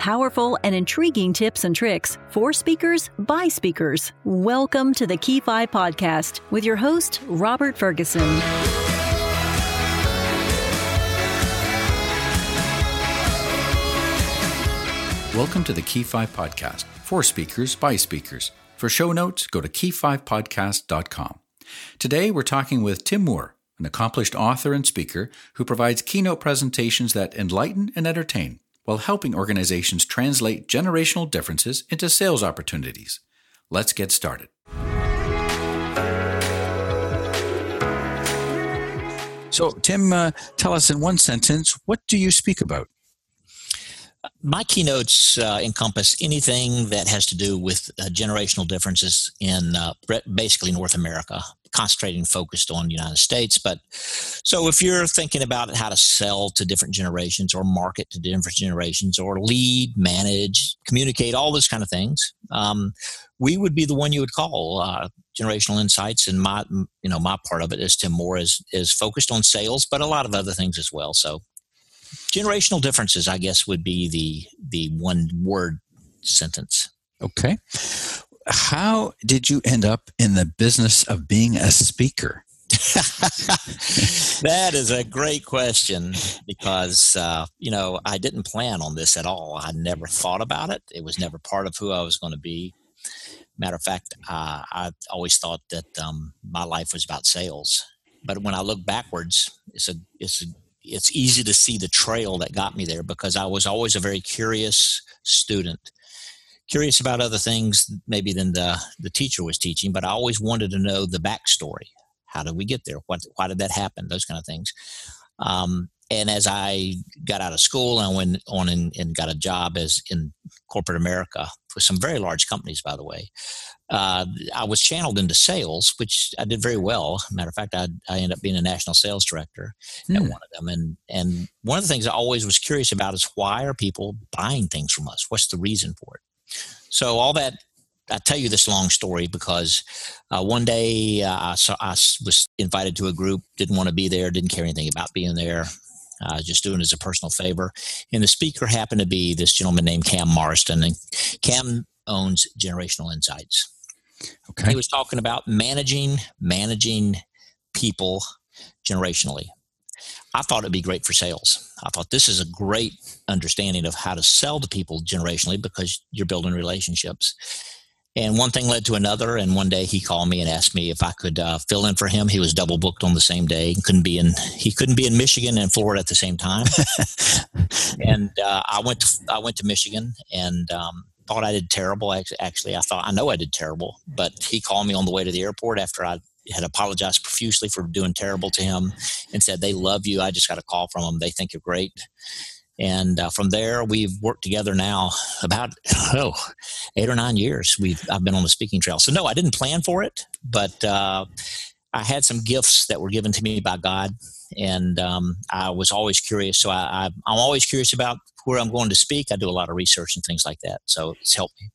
Powerful and intriguing tips and tricks for speakers by speakers. Welcome to the Key 5 podcast with your host, Robert Ferguson. Welcome to the Key 5 podcast for speakers by speakers. For show notes, go to key5podcast.com. Today we're talking with Tim Moore, an accomplished author and speaker who provides keynote presentations that enlighten and entertain while helping organizations translate generational differences into sales opportunities. Let's get started. So, Tim, uh, tell us in one sentence what do you speak about? My keynotes uh, encompass anything that has to do with uh, generational differences in uh, basically North America concentrating focused on the United States. But so if you're thinking about how to sell to different generations or market to different generations or lead, manage, communicate, all those kind of things, um, we would be the one you would call uh, generational insights. And my, you know, my part of it is Tim Moore is, is focused on sales, but a lot of other things as well. So generational differences, I guess, would be the, the one word sentence. Okay how did you end up in the business of being a speaker? that is a great question because uh, you know I didn't plan on this at all. I never thought about it. It was never part of who I was going to be. Matter of fact, uh, I always thought that um, my life was about sales. But when I look backwards, it's a it's a, it's easy to see the trail that got me there because I was always a very curious student curious about other things maybe than the, the teacher was teaching, but I always wanted to know the backstory. How did we get there? What, why did that happen? Those kind of things. Um, and as I got out of school, I went on and, and, got a job as in corporate America with some very large companies, by the way. Uh, I was channeled into sales, which I did very well. Matter of fact, I, I ended up being a national sales director mm. at hmm. one of them. And and one of the things I always was curious about is why are people buying things from us? What's the reason for it? So all that I tell you this long story because uh, one day uh, I, saw, I, was invited to a group, didn't want to be there, didn't care anything about being there, uh, just doing it as a personal favor. And the speaker happened to be this gentleman named Cam Marston, and Cam owns Generational Insights. Okay. He was talking about managing managing people generationally. I thought it'd be great for sales. I thought this is a great understanding of how to sell to people generationally because you're building relationships. And one thing led to another. And one day he called me and asked me if I could uh, fill in for him. He was double booked on the same day. Couldn't be in. He couldn't be in Michigan and Florida at the same time. and uh, I went to I went to Michigan and um, thought I did terrible. Actually, I thought I know I did terrible. But he called me on the way to the airport after I had apologized profusely for doing terrible to him and said, They love you. I just got a call from them. They think you're great. And uh, from there, we've worked together now about oh, eight or nine years. We've I've been on the speaking trail. So no, I didn't plan for it, but uh, I had some gifts that were given to me by God, and um, I was always curious. So I, I, I'm always curious about where I'm going to speak. I do a lot of research and things like that. So it's helped me.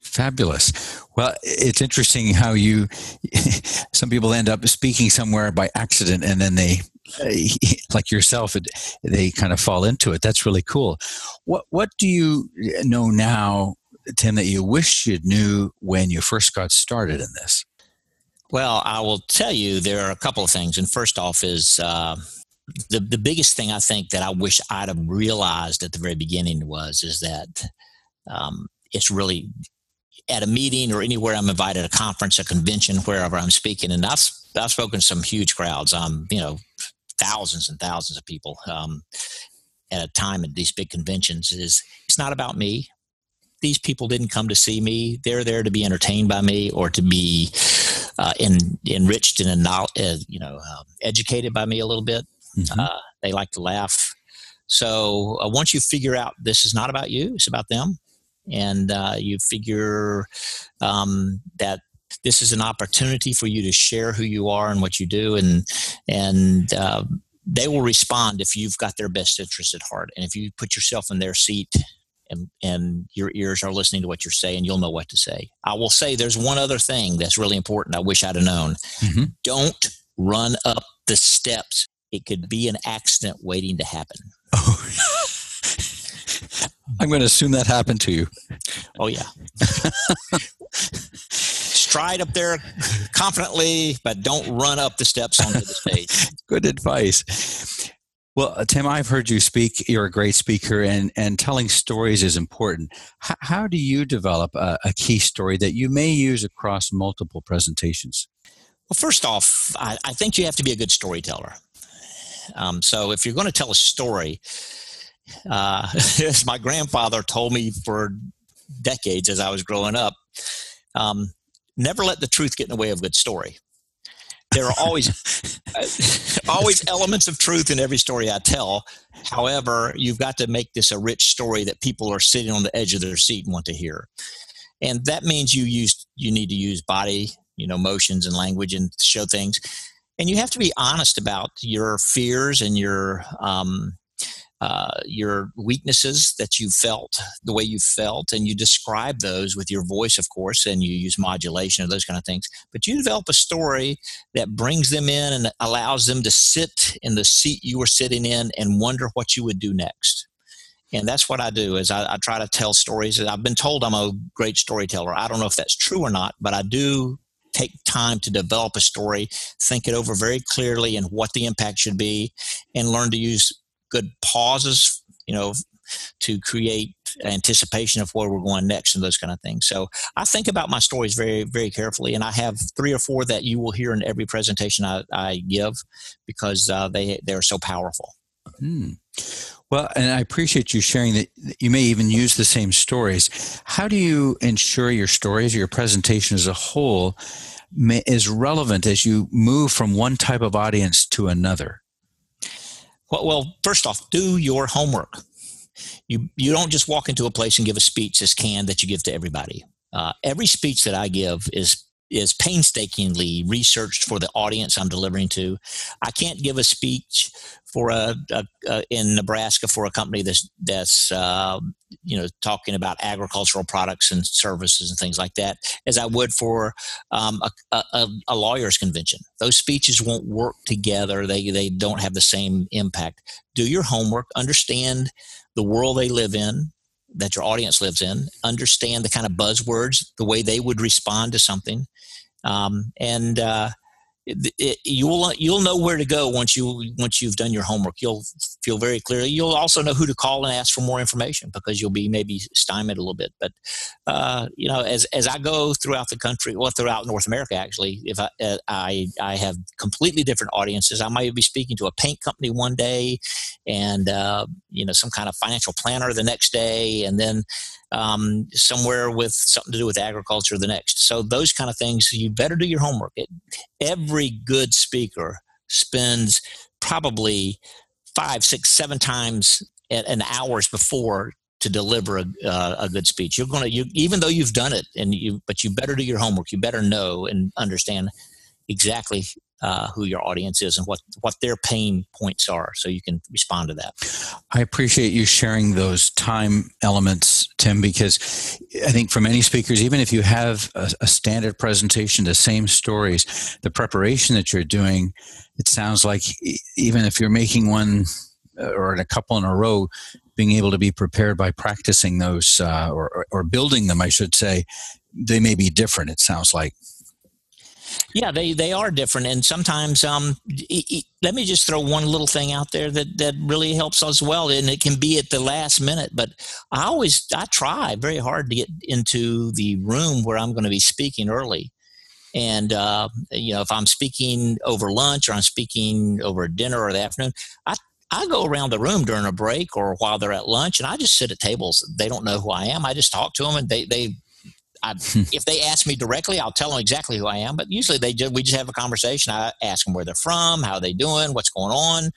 Fabulous. Well, it's interesting how you, some people end up speaking somewhere by accident and then they, like yourself, they kind of fall into it. That's really cool. What, what do you know now, Tim, that you wish you knew when you first got started in this? Well, I will tell you there are a couple of things. And first off is, uh, the, the biggest thing I think that I wish I'd have realized at the very beginning was is that um, it's really at a meeting or anywhere I'm invited, a conference, a convention, wherever I'm speaking, and I've I've spoken to some huge crowds. Um, you know, thousands and thousands of people um, at a time at these big conventions. Is it's not about me. These people didn't come to see me. They're there to be entertained by me or to be uh, in, enriched and uh, you know uh, educated by me a little bit. Mm-hmm. Uh, they like to laugh. So uh, once you figure out this is not about you, it's about them and uh, you figure um, that this is an opportunity for you to share who you are and what you do, and and uh, they will respond if you've got their best interest at heart, and if you put yourself in their seat. And, and your ears are listening to what you're saying, you'll know what to say. I will say there's one other thing that's really important. I wish I'd have known. Mm-hmm. Don't run up the steps. It could be an accident waiting to happen. I'm going to assume that happened to you. Oh yeah. Stride up there confidently, but don't run up the steps onto the stage. Good advice. Well, uh, Tim, I've heard you speak. You're a great speaker, and, and telling stories is important. H- how do you develop a, a, key story that you may use across multiple presentations? Well, first off, I, I think you have to be a good storyteller. Um, so if you're going to tell a story, uh, as my grandfather told me for decades as I was growing up, um, never let the truth get in the way of a good story there are always always elements of truth in every story I tell. However, you've got to make this a rich story that people are sitting on the edge of their seat and want to hear. And that means you use you need to use body, you know, motions and language and show things. And you have to be honest about your fears and your um, uh, your weaknesses that you felt, the way you felt, and you describe those with your voice, of course, and you use modulation or those kind of things. But you develop a story that brings them in and allows them to sit in the seat you were sitting in and wonder what you would do next. And that's what I do is I, I try to tell stories. I've been told I'm a great storyteller. I don't know if that's true or not, but I do take time to develop a story, think it over very clearly and what the impact should be, and learn to use good pauses, you know, to create anticipation of where we're going next and those kind of things. So I think about my stories very, very carefully, and I have three or four that you will hear in every presentation I, I give because uh, they they are so powerful. Hmm. Well, and I appreciate you sharing that you may even use the same stories. How do you ensure your stories, your presentation as a whole, is relevant as you move from one type of audience to another? Well, well, first off, do your homework. You you don't just walk into a place and give a speech as canned that you give to everybody. Uh, every speech that I give is is painstakingly researched for the audience I'm delivering to. I can't give a speech for a, a, a in Nebraska for a company that's that's uh, you know talking about agricultural products and services and things like that as I would for um, a, a, lawyer's convention. Those speeches won't work together. They they don't have the same impact. Do your homework. Understand the world they live in that your audience lives in, understand the kind of buzzwords, the way they would respond to something, um, and uh, it, it, you'll you'll know where to go once you once you've done your homework. You'll feel very clearly. You'll also know who to call and ask for more information because you'll be maybe stymied a little bit. But uh, you know, as as I go throughout the country, well, throughout North America, actually, if I uh, I I have completely different audiences. I might be speaking to a paint company one day, and uh, you know, some kind of financial planner the next day, and then um, somewhere with something to do with agriculture the next. So those kind of things, you better do your homework. It, every good speaker spends probably five, six, seven times an hours before to deliver a, uh, a good speech. You're going to, you, even though you've done it, and you, but you better do your homework. You better know and understand exactly uh, who your audience is and what what their pain points are, so you can respond to that. I appreciate you sharing those time elements, Tim, because I think for many speakers, even if you have a, a standard presentation, the same stories, the preparation that you're doing, it sounds like even if you're making one uh, or a couple in a row, being able to be prepared by practicing those uh, or, or building them, I should say, they may be different. It sounds like. Yeah, they, they are different, and sometimes um, e- e- let me just throw one little thing out there that that really helps as well, and it can be at the last minute. But I always I try very hard to get into the room where I'm going to be speaking early, and uh, you know if I'm speaking over lunch or I'm speaking over dinner or the afternoon, I I go around the room during a break or while they're at lunch, and I just sit at tables. They don't know who I am. I just talk to them, and they they I, if they ask me directly, I'll tell them exactly who I am. But usually, they just, we just have a conversation. I ask them where they're from, how they doing, what's going on.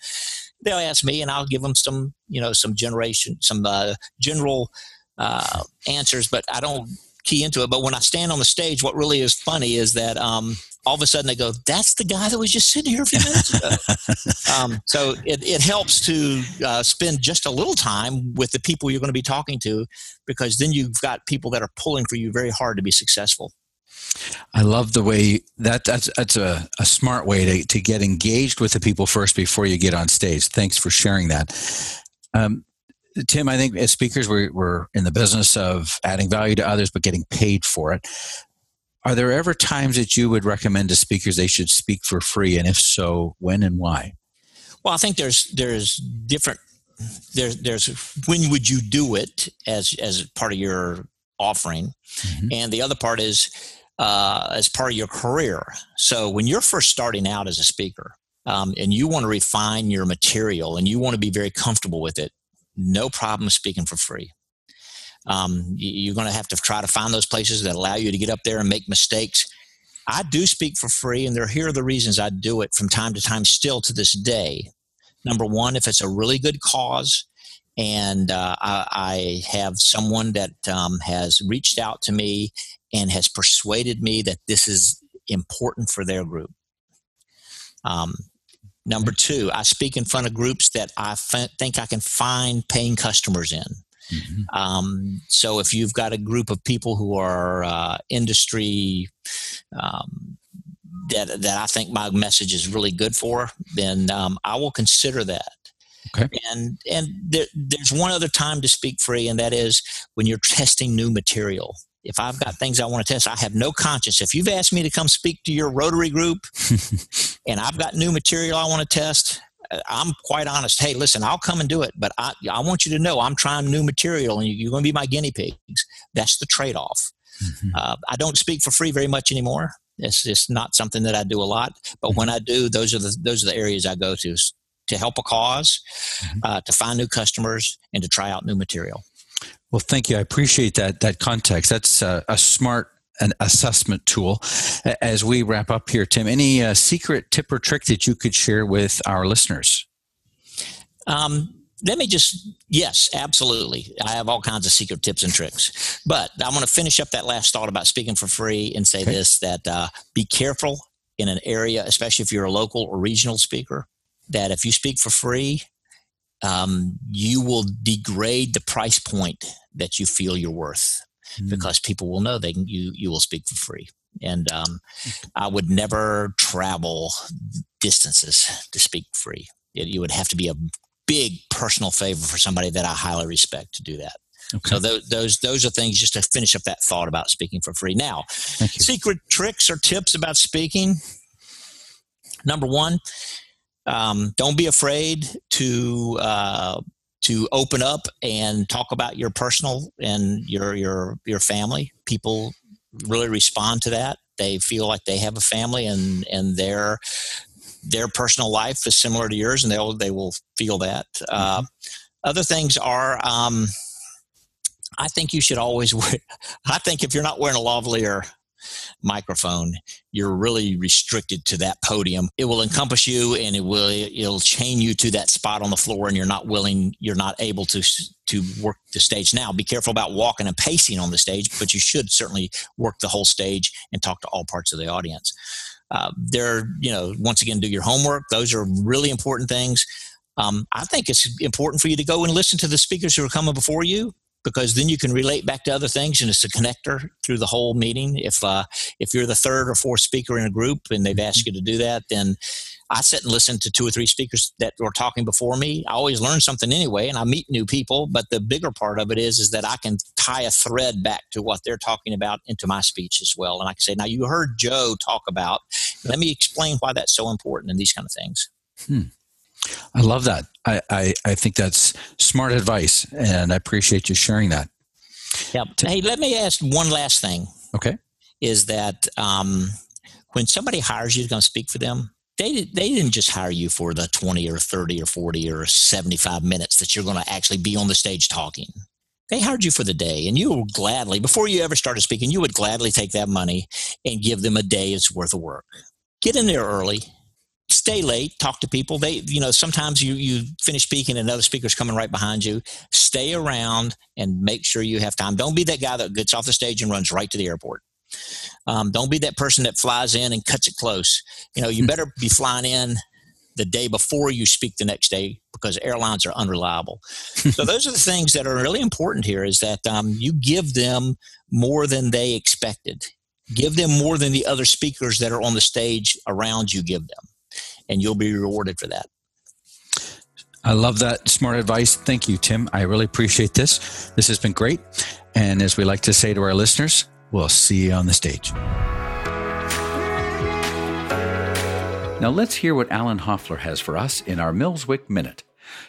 They'll ask me, and I'll give them some, you know, some generation, some uh, general uh, answers. But I don't key into it. But when I stand on the stage, what really is funny is that um, all of a sudden they go, "That's the guy that was just sitting here a few minutes ago." um, so it, it helps to uh, spend just a little time with the people you're going to be talking to, because then you've got people that are pulling for you very hard to be successful. I love the way that that's that's a, a smart way to, to get engaged with the people first before you get on stage. Thanks for sharing that. Um, Tim, I think as speakers, we're, we're in the business of adding value to others, but getting paid for it. Are there ever times that you would recommend to speakers they should speak for free? And if so, when and why? Well, I think there's there's different there's there's when would you do it as as part of your offering, mm-hmm. and the other part is uh, as part of your career. So when you're first starting out as a speaker, um, and you want to refine your material and you want to be very comfortable with it, no problem speaking for free. Um, you're going to have to try to find those places that allow you to get up there and make mistakes. I do speak for free, and there here are the reasons I do it from time to time, still to this day. Number one, if it's a really good cause, and uh, I, I, have someone that um, has reached out to me and has persuaded me that this is important for their group. Um, number two, I speak in front of groups that I f- think I can find paying customers in. Mm-hmm. Um, so if you've got a group of people who are uh, industry um, that that I think my message is really good for, then um, I will consider that. Okay. And and there, there's one other time to speak free, and that is when you're testing new material. If I've got things I want to test, I have no conscience. If you've asked me to come speak to your Rotary group, and I've got new material I want to test, I'm quite honest. Hey, listen, I'll come and do it, but I, I want you to know I'm trying new material and you're going to be my guinea pigs. That's the trade off. Mm-hmm. Uh, I don't speak for free very much anymore. It's just not something that I do a lot. But mm-hmm. when I do, those are the those are the areas I go to to help a because mm-hmm. uh, to find new customers, and to try out new material. Well, thank you. I appreciate that that context. That's a, a smart an assessment tool. As we wrap up here, Tim, any uh, secret tip or trick that you could share with our listeners? Um, let me just yes absolutely i have all kinds of secret tips and tricks but i want to finish up that last thought about speaking for free and say okay. this that uh, be careful in an area especially if you're a local or regional speaker that if you speak for free um, you will degrade the price point that you feel you're worth mm. because people will know they can, you you will speak for free. And um, I would never travel distances to speak free. It, you would have to be a big personal favor for somebody that I highly respect to do that. Okay. So those, those those are things just to finish up that thought about speaking for free. Now, secret tricks or tips about speaking. Number one, um, don't be afraid to uh, to open up and talk about your personal and your your your family. People really respond to that. They feel like they have a family and and their their personal life is similar to yours, and they'll they will feel that. Uh, mm-hmm. Uh, other things are. Um, I think you should always wear. I think if you're not wearing a lavalier microphone, you're really restricted to that podium. It will encompass you and it will it'll chain you to that spot on the floor and you're not willing you're not able to to work the stage. Now, be careful about walking and pacing on the stage, but you should certainly work the whole stage and talk to all parts of the audience. Uh, there, you know, once again, do your homework. Those are really important things. Um, I think it's important for you to go and listen to the speakers who are coming before you because then you can relate back to other things and it's a connector through the whole meeting. If uh, if you're the third or fourth speaker in a group and they've asked you to do that then i sit and listen to two or three speakers that were talking before me. I always learn something anyway and i meet new people but the bigger part of it is is that i can tie a thread back to what they're talking about into my speech as well. And i can say now you heard joe talk about let me explain why that's so important and these kind of things. Hmm. I love that. I, I, I think that's smart advice, and I appreciate you sharing that. Yeah. Hey, let me ask one last thing. Okay. Is that um, when somebody hires you to come speak for them, they, they didn't just hire you for the 20 or 30 or 40 or 75 minutes that you're going to actually be on the stage talking. They hired you for the day, and you would gladly, before you ever started speaking, you would gladly take that money and give them a day's worth of work. Get in there early, stay late, talk to people. They, you know, sometimes you you finish speaking and another speaker's coming right behind you. Stay around and make sure you have time. Don't be that guy that gets off the stage and runs right to the airport. Um, don't be that person that flies in and cuts it close. You know, you better be flying in the day before you speak the next day because airlines are unreliable. so those are the things that are really important here is that um, you give them more than they expected. Give them more than the other speakers that are on the stage around you give them and you'll be rewarded for that. I love that smart advice. Thank you, Tim. I really appreciate this. This has been great. And as we like to say to our listeners, we'll see you on the stage. Now let's hear what Alan Hoffler has for us in our Millswick Minute.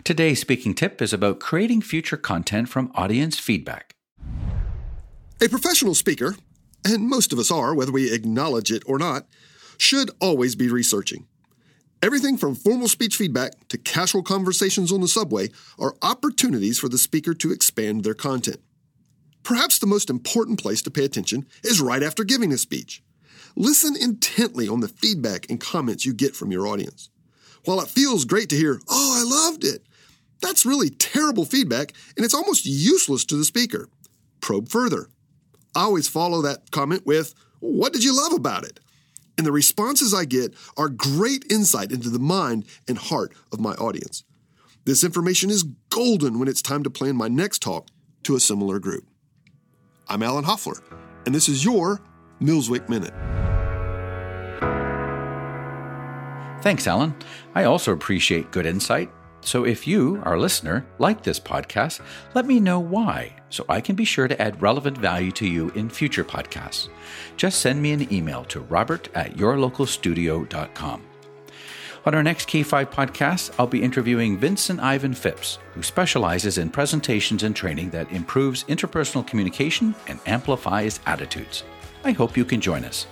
Today's speaking tip is about creating future content from audience feedback. A professional speaker, and most of us are, whether we acknowledge it or not, should always be researching. Everything from formal speech feedback to casual conversations on the subway are opportunities for the speaker to expand their content. Perhaps the most important place to pay attention is right after giving a speech. Listen intently on the feedback and comments you get from your audience. While it feels great to hear, oh, I loved it, that's really terrible feedback and it's almost useless to the speaker. Probe further. I always follow that comment with, what did you love about it? And the responses I get are great insight into the mind and heart of my audience. This information is golden when it's time to plan my next talk to a similar group. I'm Alan Hoffler, and this is your Millswick Minute. Thanks, Alan. I also appreciate good insight so if you, our listener, like this podcast, let me know why so I can be sure to add relevant value to you in future podcasts. Just send me an email to robert at yourlocalstudio.com. On our next K5 podcast, I'll be interviewing Vincent Ivan Phipps, who specializes in presentations and training that improves interpersonal communication and amplifies attitudes. I hope you can join us.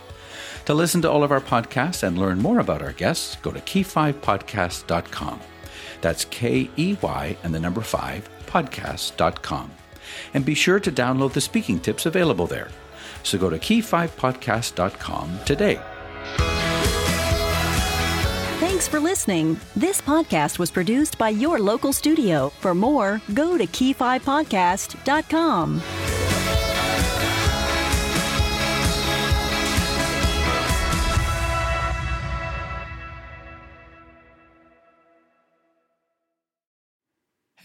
To listen to all of our podcasts and learn more about our guests, go to key5podcast.com. That's K E Y and the number 5 podcast.com. And be sure to download the speaking tips available there. So go to key5podcast.com today. Thanks for listening. This podcast was produced by your local studio. For more, go to key5podcast.com.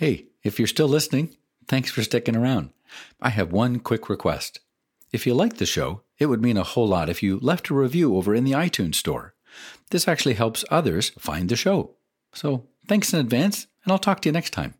Hey, if you're still listening, thanks for sticking around. I have one quick request. If you like the show, it would mean a whole lot if you left a review over in the iTunes store. This actually helps others find the show. So thanks in advance, and I'll talk to you next time.